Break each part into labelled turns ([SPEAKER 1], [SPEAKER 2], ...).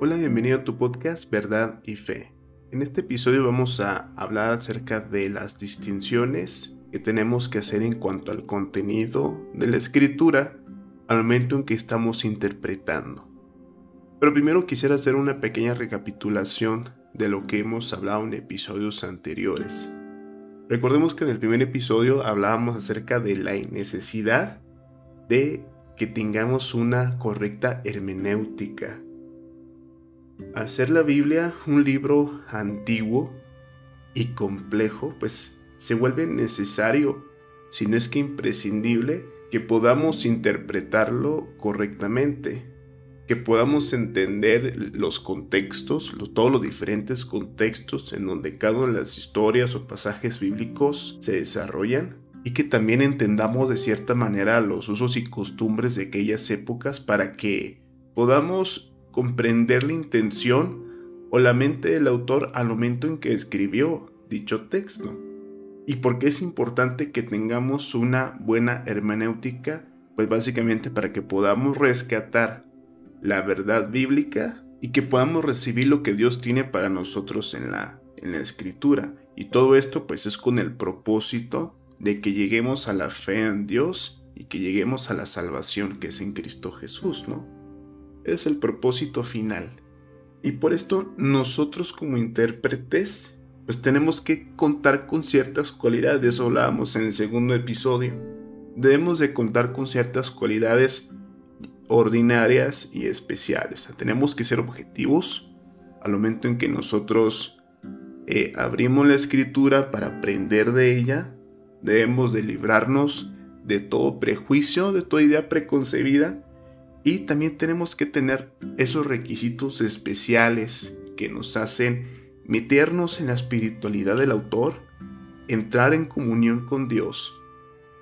[SPEAKER 1] Hola, bienvenido a tu podcast Verdad y Fe. En este episodio vamos a hablar acerca de las distinciones que tenemos que hacer en cuanto al contenido de la escritura al momento en que estamos interpretando. Pero primero quisiera hacer una pequeña recapitulación de lo que hemos hablado en episodios anteriores. Recordemos que en el primer episodio hablábamos acerca de la necesidad de que tengamos una correcta hermenéutica. Hacer la Biblia un libro antiguo y complejo, pues se vuelve necesario, si no es que imprescindible, que podamos interpretarlo correctamente que podamos entender los contextos, todos los diferentes contextos en donde cada una de las historias o pasajes bíblicos se desarrollan y que también entendamos de cierta manera los usos y costumbres de aquellas épocas para que podamos comprender la intención o la mente del autor al momento en que escribió dicho texto. ¿Y por qué es importante que tengamos una buena hermenéutica? Pues básicamente para que podamos rescatar la verdad bíblica y que podamos recibir lo que Dios tiene para nosotros en la, en la escritura. Y todo esto pues es con el propósito de que lleguemos a la fe en Dios y que lleguemos a la salvación que es en Cristo Jesús, ¿no? Es el propósito final. Y por esto nosotros como intérpretes pues tenemos que contar con ciertas cualidades, de eso hablábamos en el segundo episodio. Debemos de contar con ciertas cualidades ordinarias y especiales. tenemos que ser objetivos al momento en que nosotros eh, abrimos la escritura para aprender de ella. Debemos de librarnos de todo prejuicio, de toda idea preconcebida. Y también tenemos que tener esos requisitos especiales que nos hacen meternos en la espiritualidad del autor, entrar en comunión con Dios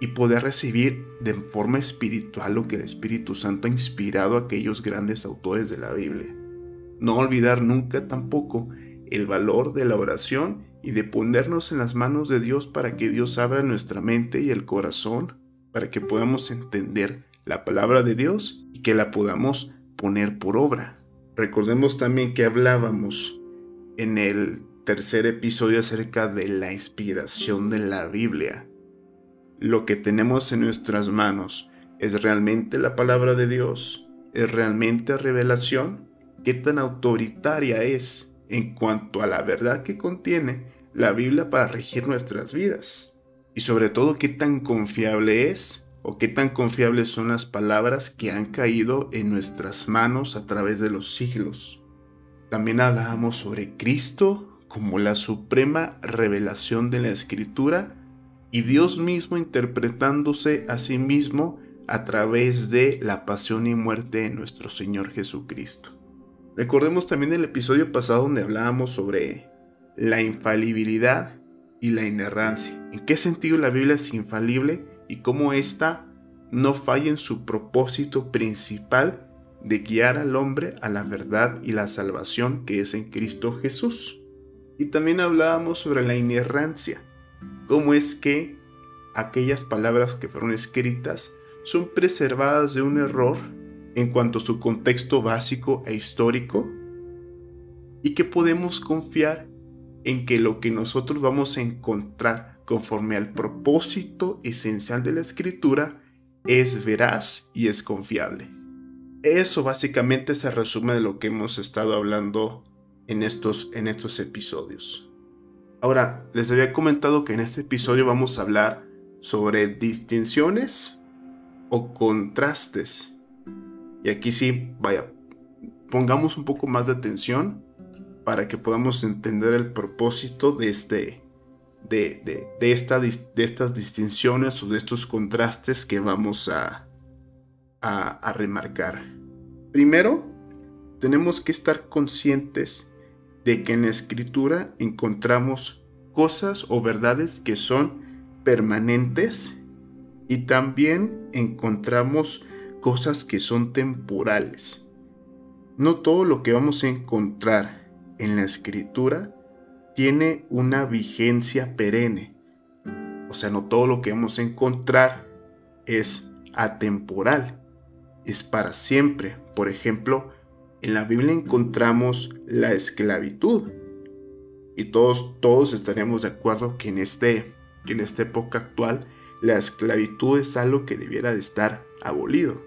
[SPEAKER 1] y poder recibir de forma espiritual lo que el Espíritu Santo ha inspirado a aquellos grandes autores de la Biblia. No olvidar nunca tampoco el valor de la oración y de ponernos en las manos de Dios para que Dios abra nuestra mente y el corazón, para que podamos entender la palabra de Dios y que la podamos poner por obra. Recordemos también que hablábamos en el tercer episodio acerca de la inspiración de la Biblia lo que tenemos en nuestras manos es realmente la palabra de Dios, es realmente revelación, qué tan autoritaria es en cuanto a la verdad que contiene la Biblia para regir nuestras vidas. Y sobre todo qué tan confiable es o qué tan confiables son las palabras que han caído en nuestras manos a través de los siglos. También hablábamos sobre Cristo como la suprema revelación de la escritura y Dios mismo interpretándose a sí mismo a través de la pasión y muerte de nuestro Señor Jesucristo. Recordemos también el episodio pasado donde hablábamos sobre la infalibilidad y la inerrancia. ¿En qué sentido la Biblia es infalible y cómo ésta no falla en su propósito principal de guiar al hombre a la verdad y la salvación que es en Cristo Jesús? Y también hablábamos sobre la inerrancia, cómo es que aquellas palabras que fueron escritas son preservadas de un error en cuanto a su contexto básico e histórico y que podemos confiar en que lo que nosotros vamos a encontrar conforme al propósito esencial de la escritura es veraz y es confiable. Eso básicamente se resume de lo que hemos estado hablando en estos, en estos episodios. Ahora, les había comentado que en este episodio vamos a hablar sobre distinciones o contrastes. Y aquí sí, vaya, pongamos un poco más de atención para que podamos entender el propósito de este, de, de, de, de estas distinciones o de estos contrastes que vamos a, a, a remarcar. Primero, tenemos que estar conscientes de que en la escritura encontramos cosas o verdades que son permanentes y también encontramos cosas que son temporales. No todo lo que vamos a encontrar en la escritura tiene una vigencia perenne. O sea, no todo lo que vamos a encontrar es atemporal, es para siempre. Por ejemplo, en la Biblia encontramos la esclavitud. Y todos, todos estaremos de acuerdo que en, este, que en esta época actual la esclavitud es algo que debiera de estar abolido.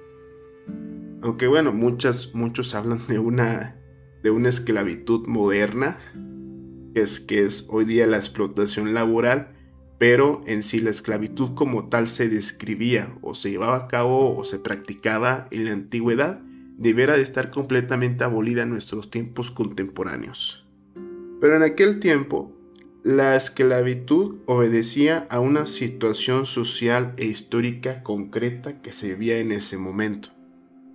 [SPEAKER 1] Aunque bueno, muchas, muchos hablan de una, de una esclavitud moderna, es, que es hoy día la explotación laboral, pero en sí la esclavitud como tal se describía o se llevaba a cabo o se practicaba en la antigüedad, debiera de estar completamente abolida en nuestros tiempos contemporáneos. Pero en aquel tiempo, la esclavitud obedecía a una situación social e histórica concreta que se vivía en ese momento.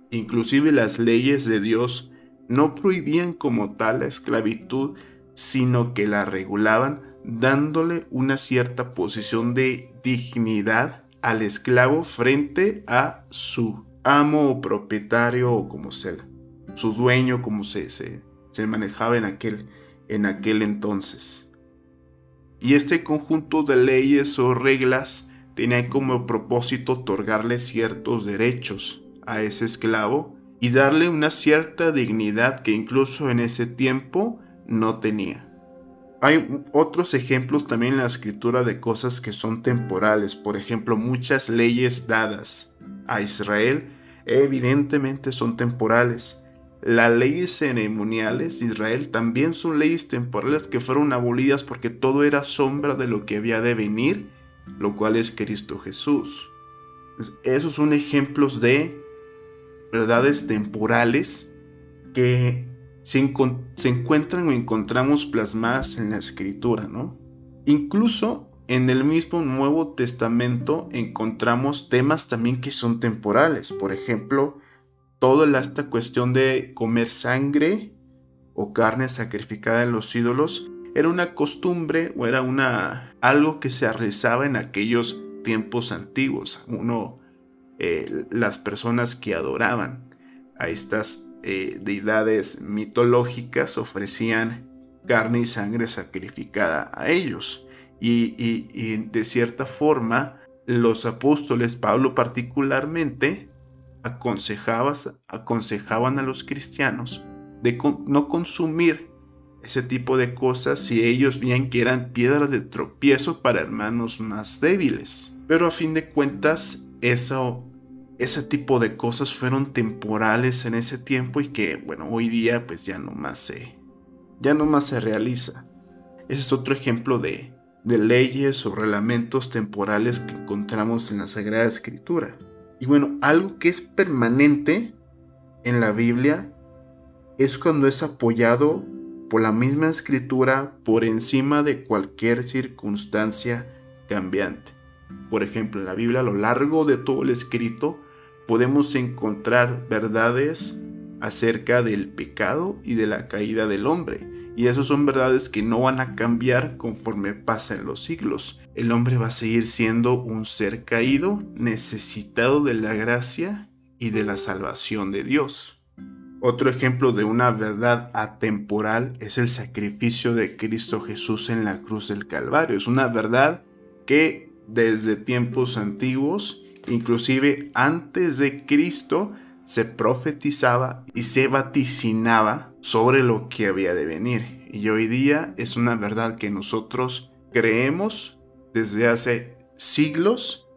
[SPEAKER 1] Inclusive las leyes de Dios no prohibían como tal la esclavitud, sino que la regulaban dándole una cierta posición de dignidad al esclavo frente a su amo o propietario o como sea, su dueño como se, se, manejaba en aquel, en aquel entonces. Y este conjunto de leyes o reglas tenía como propósito otorgarle ciertos derechos a ese esclavo y darle una cierta dignidad que incluso en ese tiempo no tenía. Hay otros ejemplos también en la escritura de cosas que son temporales, por ejemplo muchas leyes dadas a Israel evidentemente son temporales las leyes ceremoniales de Israel también son leyes temporales que fueron abolidas porque todo era sombra de lo que había de venir, lo cual es Cristo Jesús. Esos son ejemplos de verdades temporales que se, encuentran o encontramos plasmadas en la escritura, ¿no? Incluso en el mismo Nuevo Testamento encontramos temas también que son temporales. Por ejemplo, toda esta cuestión de comer sangre o carne sacrificada en los ídolos era una costumbre o era una algo que se realizaba en aquellos tiempos antiguos. Uno, eh, las personas que adoraban a estas eh, deidades mitológicas ofrecían carne y sangre sacrificada a ellos. y de cierta forma, los apóstoles, Pablo particularmente, aconsejaban a los cristianos de no consumir ese tipo de cosas si ellos veían que eran piedras de tropiezo para hermanos más débiles. Pero a fin de cuentas, eso, ese tipo de cosas fueron temporales en ese tiempo y que, bueno, hoy día pues ya no más se, ya no más se realiza. Ese es otro ejemplo de, de leyes o reglamentos temporales que encontramos en la Sagrada Escritura. Y bueno, algo que es permanente en la Biblia es cuando es apoyado por la misma escritura por encima de cualquier circunstancia cambiante. Por ejemplo, en la Biblia a lo largo de todo el escrito podemos encontrar verdades acerca del pecado y de la caída del hombre. Y esas son verdades que no van a cambiar conforme pasen los siglos el hombre va a seguir siendo un ser caído, necesitado de la gracia y de la salvación de Dios. Otro ejemplo de una verdad atemporal es el sacrificio de Cristo Jesús en la cruz del Calvario. Es una verdad que desde tiempos antiguos, inclusive antes de Cristo, se profetizaba y se vaticinaba sobre lo que había de venir. Y hoy día es una verdad que nosotros creemos desde hace siglos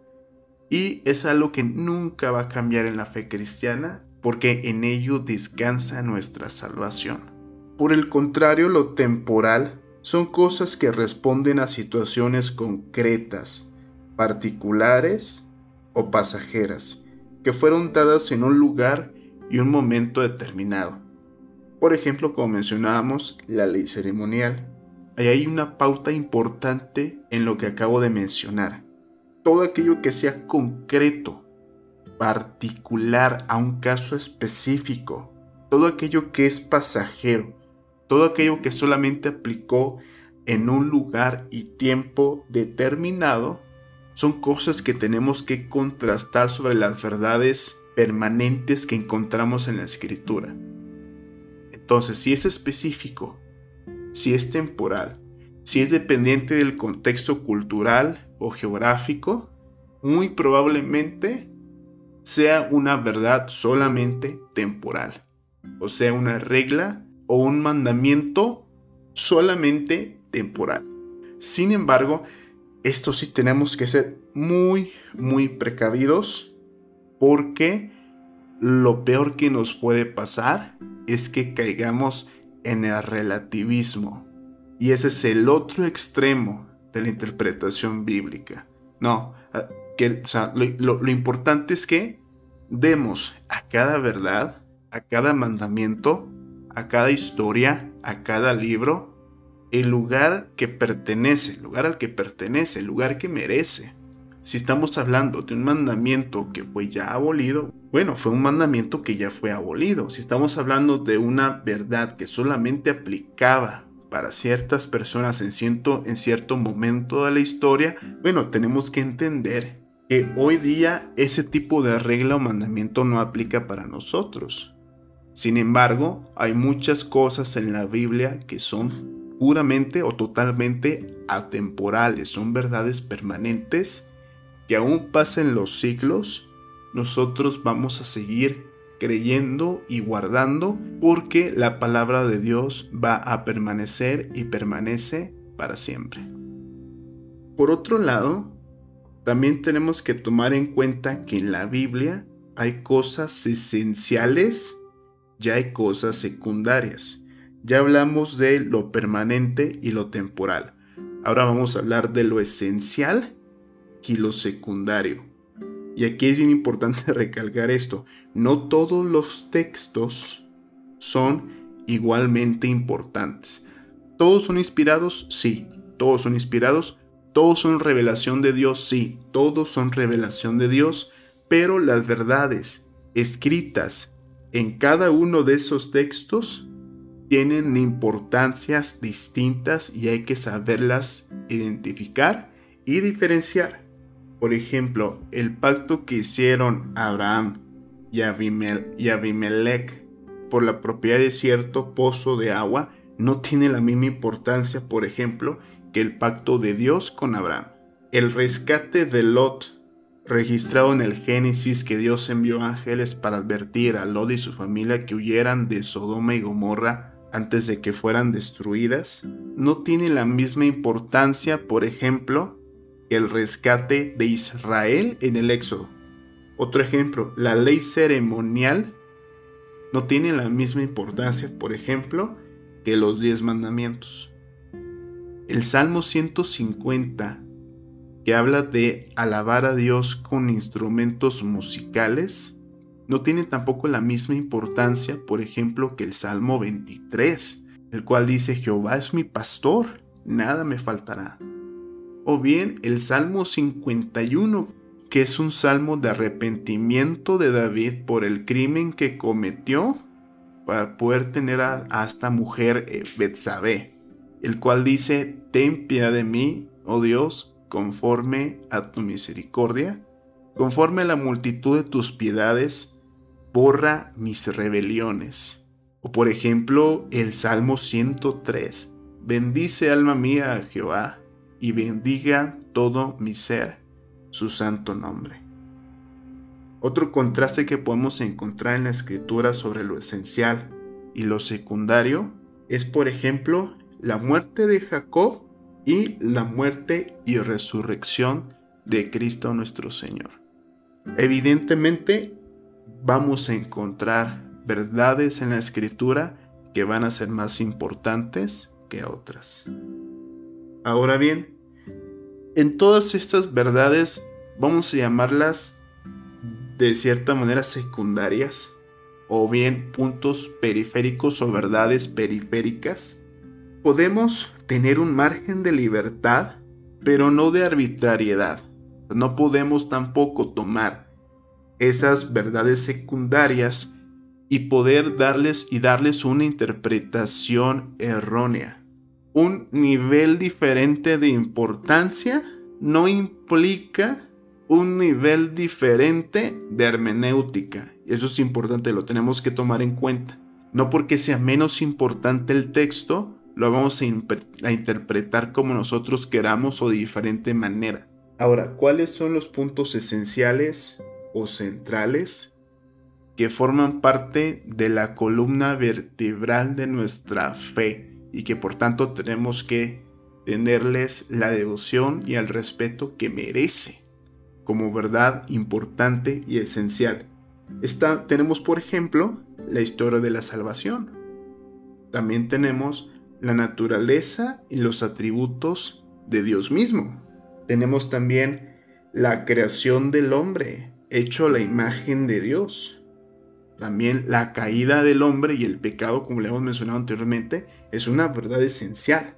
[SPEAKER 1] y es algo que nunca va a cambiar en la fe cristiana porque en ello descansa nuestra salvación. Por el contrario, lo temporal son cosas que responden a situaciones concretas, particulares o pasajeras, que fueron dadas en un lugar y un momento determinado. Por ejemplo, como mencionábamos, la ley ceremonial Ahí hay una pauta importante en lo que acabo de mencionar. Todo aquello que sea concreto, particular a un caso específico, todo aquello que es pasajero, todo aquello que solamente aplicó en un lugar y tiempo determinado, son cosas que tenemos que contrastar sobre las verdades permanentes que encontramos en la escritura. Entonces, si es específico, si es temporal, si es dependiente del contexto cultural o geográfico, muy probablemente sea una verdad solamente temporal. o sea, una regla o un mandamiento solamente temporal. Sin embargo, esto sí tenemos que ser muy, muy precavidos porque lo peor que nos puede pasar es que caigamos en el relativismo. Y ese es el otro extremo de la interpretación bíblica. No, que, lo importante es que demos a cada verdad, a cada mandamiento, a cada historia, a cada libro, el lugar que pertenece, el lugar al que pertenece, el lugar que merece. Si estamos hablando de un mandamiento que fue ya abolido, bueno, fue un mandamiento que ya fue abolido. Si estamos hablando de una verdad que solamente aplicaba para ciertas personas en cierto, en cierto momento de la historia, bueno, tenemos que entender que hoy día ese tipo de regla o mandamiento no aplica para nosotros. Sin embargo, hay muchas cosas en la Biblia que son puramente o totalmente atemporales, son verdades permanentes que aún pasen los siglos, nosotros vamos a seguir creyendo y guardando porque la palabra de Dios va a permanecer y permanece para siempre. Por otro lado, también tenemos que tomar en cuenta que en la Biblia hay cosas esenciales y hay cosas secundarias. Ya hablamos de lo permanente y lo temporal. Ahora vamos a hablar de lo esencial y lo secundario. Y aquí es bien importante recalcar esto. No todos los textos son igualmente importantes. ¿Todos son inspirados? Sí. ¿Todos son inspirados? ¿Todos son revelación de Dios? Sí. Todos son revelación de Dios. Pero las verdades escritas en cada uno de esos textos tienen importancias distintas y hay que saberlas identificar y diferenciar. Por ejemplo, el pacto que hicieron Abraham y, Abimelech por la propiedad de cierto pozo de agua no tiene la misma importancia, por ejemplo, que el pacto de Dios con Abraham. El rescate de Lot, registrado en el Génesis que Dios envió ángeles para advertir a Lot y su familia que huyeran de Sodoma y Gomorra antes de que fueran destruidas, no tiene la misma importancia, por ejemplo, el rescate de Israel en el Éxodo. Otro ejemplo, la ley ceremonial no tiene la misma importancia, por ejemplo, que los diez mandamientos. El Salmo 150, que habla de alabar a Dios con instrumentos musicales, no tiene tampoco la misma importancia, por ejemplo, que el Salmo 23, el cual dice, Jehová es mi pastor, nada me faltará o bien el Salmo 51, que es un salmo de arrepentimiento de David por el crimen que cometió para poder tener a, esta mujer eh, el cual dice, ten piedad de mí, oh Dios, conforme a tu misericordia, conforme a la multitud de tus piedades, borra mis rebeliones. O por ejemplo, el Salmo 103, bendice alma mía a Jehová y bendiga todo mi ser su santo nombre. Otro contraste que podemos encontrar en la escritura sobre lo esencial y lo secundario es, por ejemplo, la muerte de Jacob y la muerte y resurrección de Cristo nuestro Señor. Evidentemente, vamos a encontrar verdades en la escritura que van a ser más importantes que otras. Ahora bien, en todas estas verdades, vamos a llamarlas de cierta manera secundarias, o bien puntos periféricos o verdades periféricas, podemos tener un margen de libertad, pero no de arbitrariedad. No podemos tampoco tomar esas verdades secundarias y poder darles y darles una interpretación errónea un nivel diferente de importancia no implica un nivel diferente de hermenéutica. Eso es importante, lo tenemos que tomar en cuenta. No porque sea menos importante el texto, lo vamos a, a, interpretar como nosotros queramos o de diferente manera. Ahora, ¿cuáles son los puntos esenciales o centrales que forman parte de la columna vertebral de nuestra fe y que por tanto tenemos que tenerles la devoción y el respeto que merece como verdad importante y esencial. tenemos, por ejemplo, la historia de la salvación. También tenemos la naturaleza y los atributos de Dios mismo. Tenemos también la creación del hombre, hecho la imagen de Dios. También la caída del hombre y el pecado, como le hemos mencionado anteriormente, es una verdad esencial.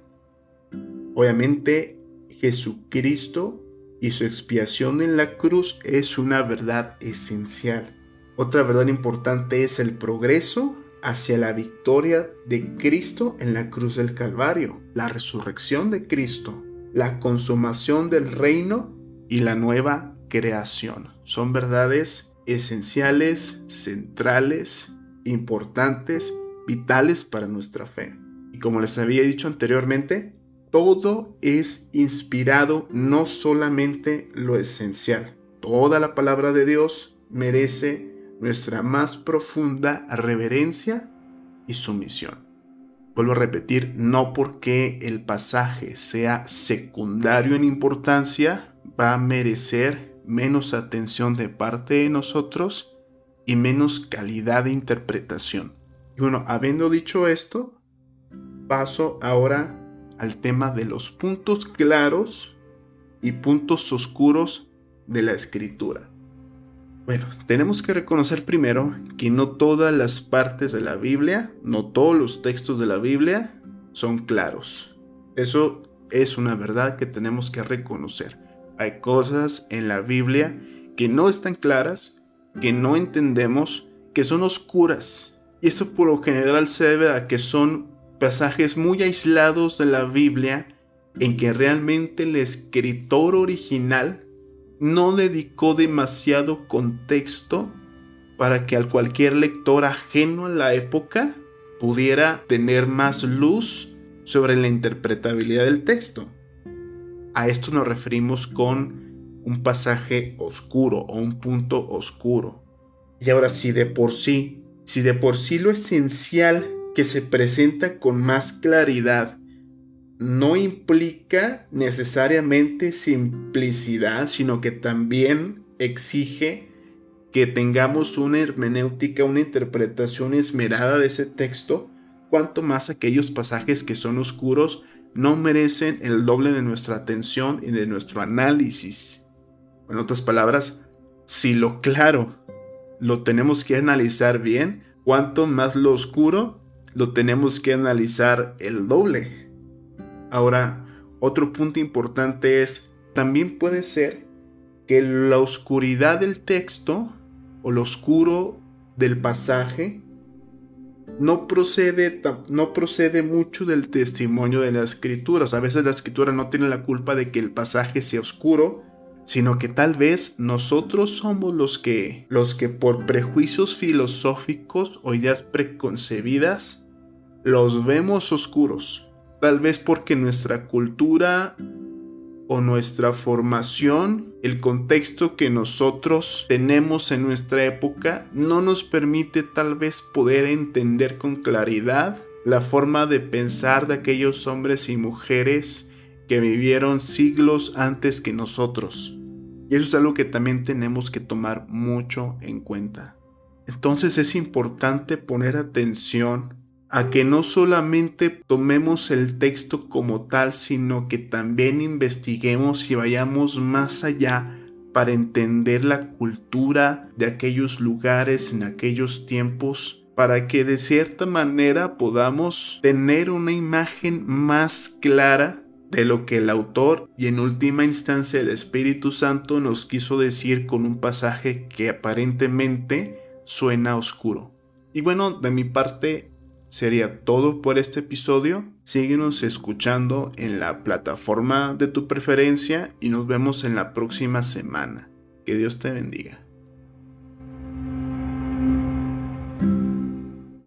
[SPEAKER 1] Obviamente, Jesucristo y su expiación en la cruz es una verdad esencial. Otra verdad importante es el progreso hacia la victoria de Cristo en la cruz del Calvario, la resurrección de Cristo, la consumación del reino y la nueva creación. Son verdades esenciales, centrales, importantes, vitales para nuestra fe. Y como les había dicho anteriormente, todo es inspirado, no solamente lo esencial. Toda la palabra de Dios merece nuestra más profunda reverencia y sumisión. Vuelvo a repetir, no porque el pasaje sea secundario en importancia, va a merecer menos atención de parte de nosotros y menos calidad de interpretación. Y bueno, habiendo dicho esto, paso ahora al tema de los puntos claros y puntos oscuros de la escritura. Bueno, tenemos que reconocer primero que no todas las partes de la Biblia, no todos los textos de la Biblia son claros. Eso es una verdad que tenemos que reconocer. Hay cosas en la Biblia que no están claras, que no entendemos, que son oscuras. Y esto por lo general se debe a que son pasajes muy aislados de la Biblia en que realmente el escritor original no dedicó demasiado contexto para que al cualquier lector ajeno a la época pudiera tener más luz sobre la interpretabilidad del texto. A esto nos referimos con un pasaje oscuro o un punto oscuro. Y ahora si de por sí, si de por sí lo esencial que se presenta con más claridad no implica necesariamente simplicidad, sino que también exige que tengamos una hermenéutica, una interpretación esmerada de ese texto, cuanto más aquellos pasajes que son oscuros no merecen el doble de nuestra atención y de nuestro análisis. En otras palabras, si lo claro lo tenemos que analizar bien, cuanto más lo oscuro lo tenemos que analizar el doble. Ahora, otro punto importante es, también puede ser que la oscuridad del texto o lo oscuro del pasaje no procede, no procede mucho del testimonio de la escritura. a veces la escritura no tiene la culpa de que el pasaje sea oscuro, sino que tal vez nosotros somos los que, los que por prejuicios filosóficos o ideas preconcebidas los vemos oscuros. Tal vez porque nuestra cultura o nuestra formación, el contexto que nosotros tenemos en nuestra época, no nos permite tal vez poder entender con claridad la forma de pensar de aquellos hombres y mujeres que vivieron siglos antes que nosotros. Y eso es algo que también tenemos que tomar mucho en cuenta. Entonces es importante poner atención a que no solamente tomemos el texto como tal, sino que también investiguemos y vayamos más allá para entender la cultura de aquellos lugares en aquellos tiempos, para que de cierta manera podamos tener una imagen más clara de lo que el autor y en última instancia el Espíritu Santo nos quiso decir con un pasaje que aparentemente suena oscuro. Y bueno, de mi parte sería todo por este episodio. Síguenos escuchando en la plataforma de tu preferencia y nos vemos en la próxima semana. Que Dios te bendiga.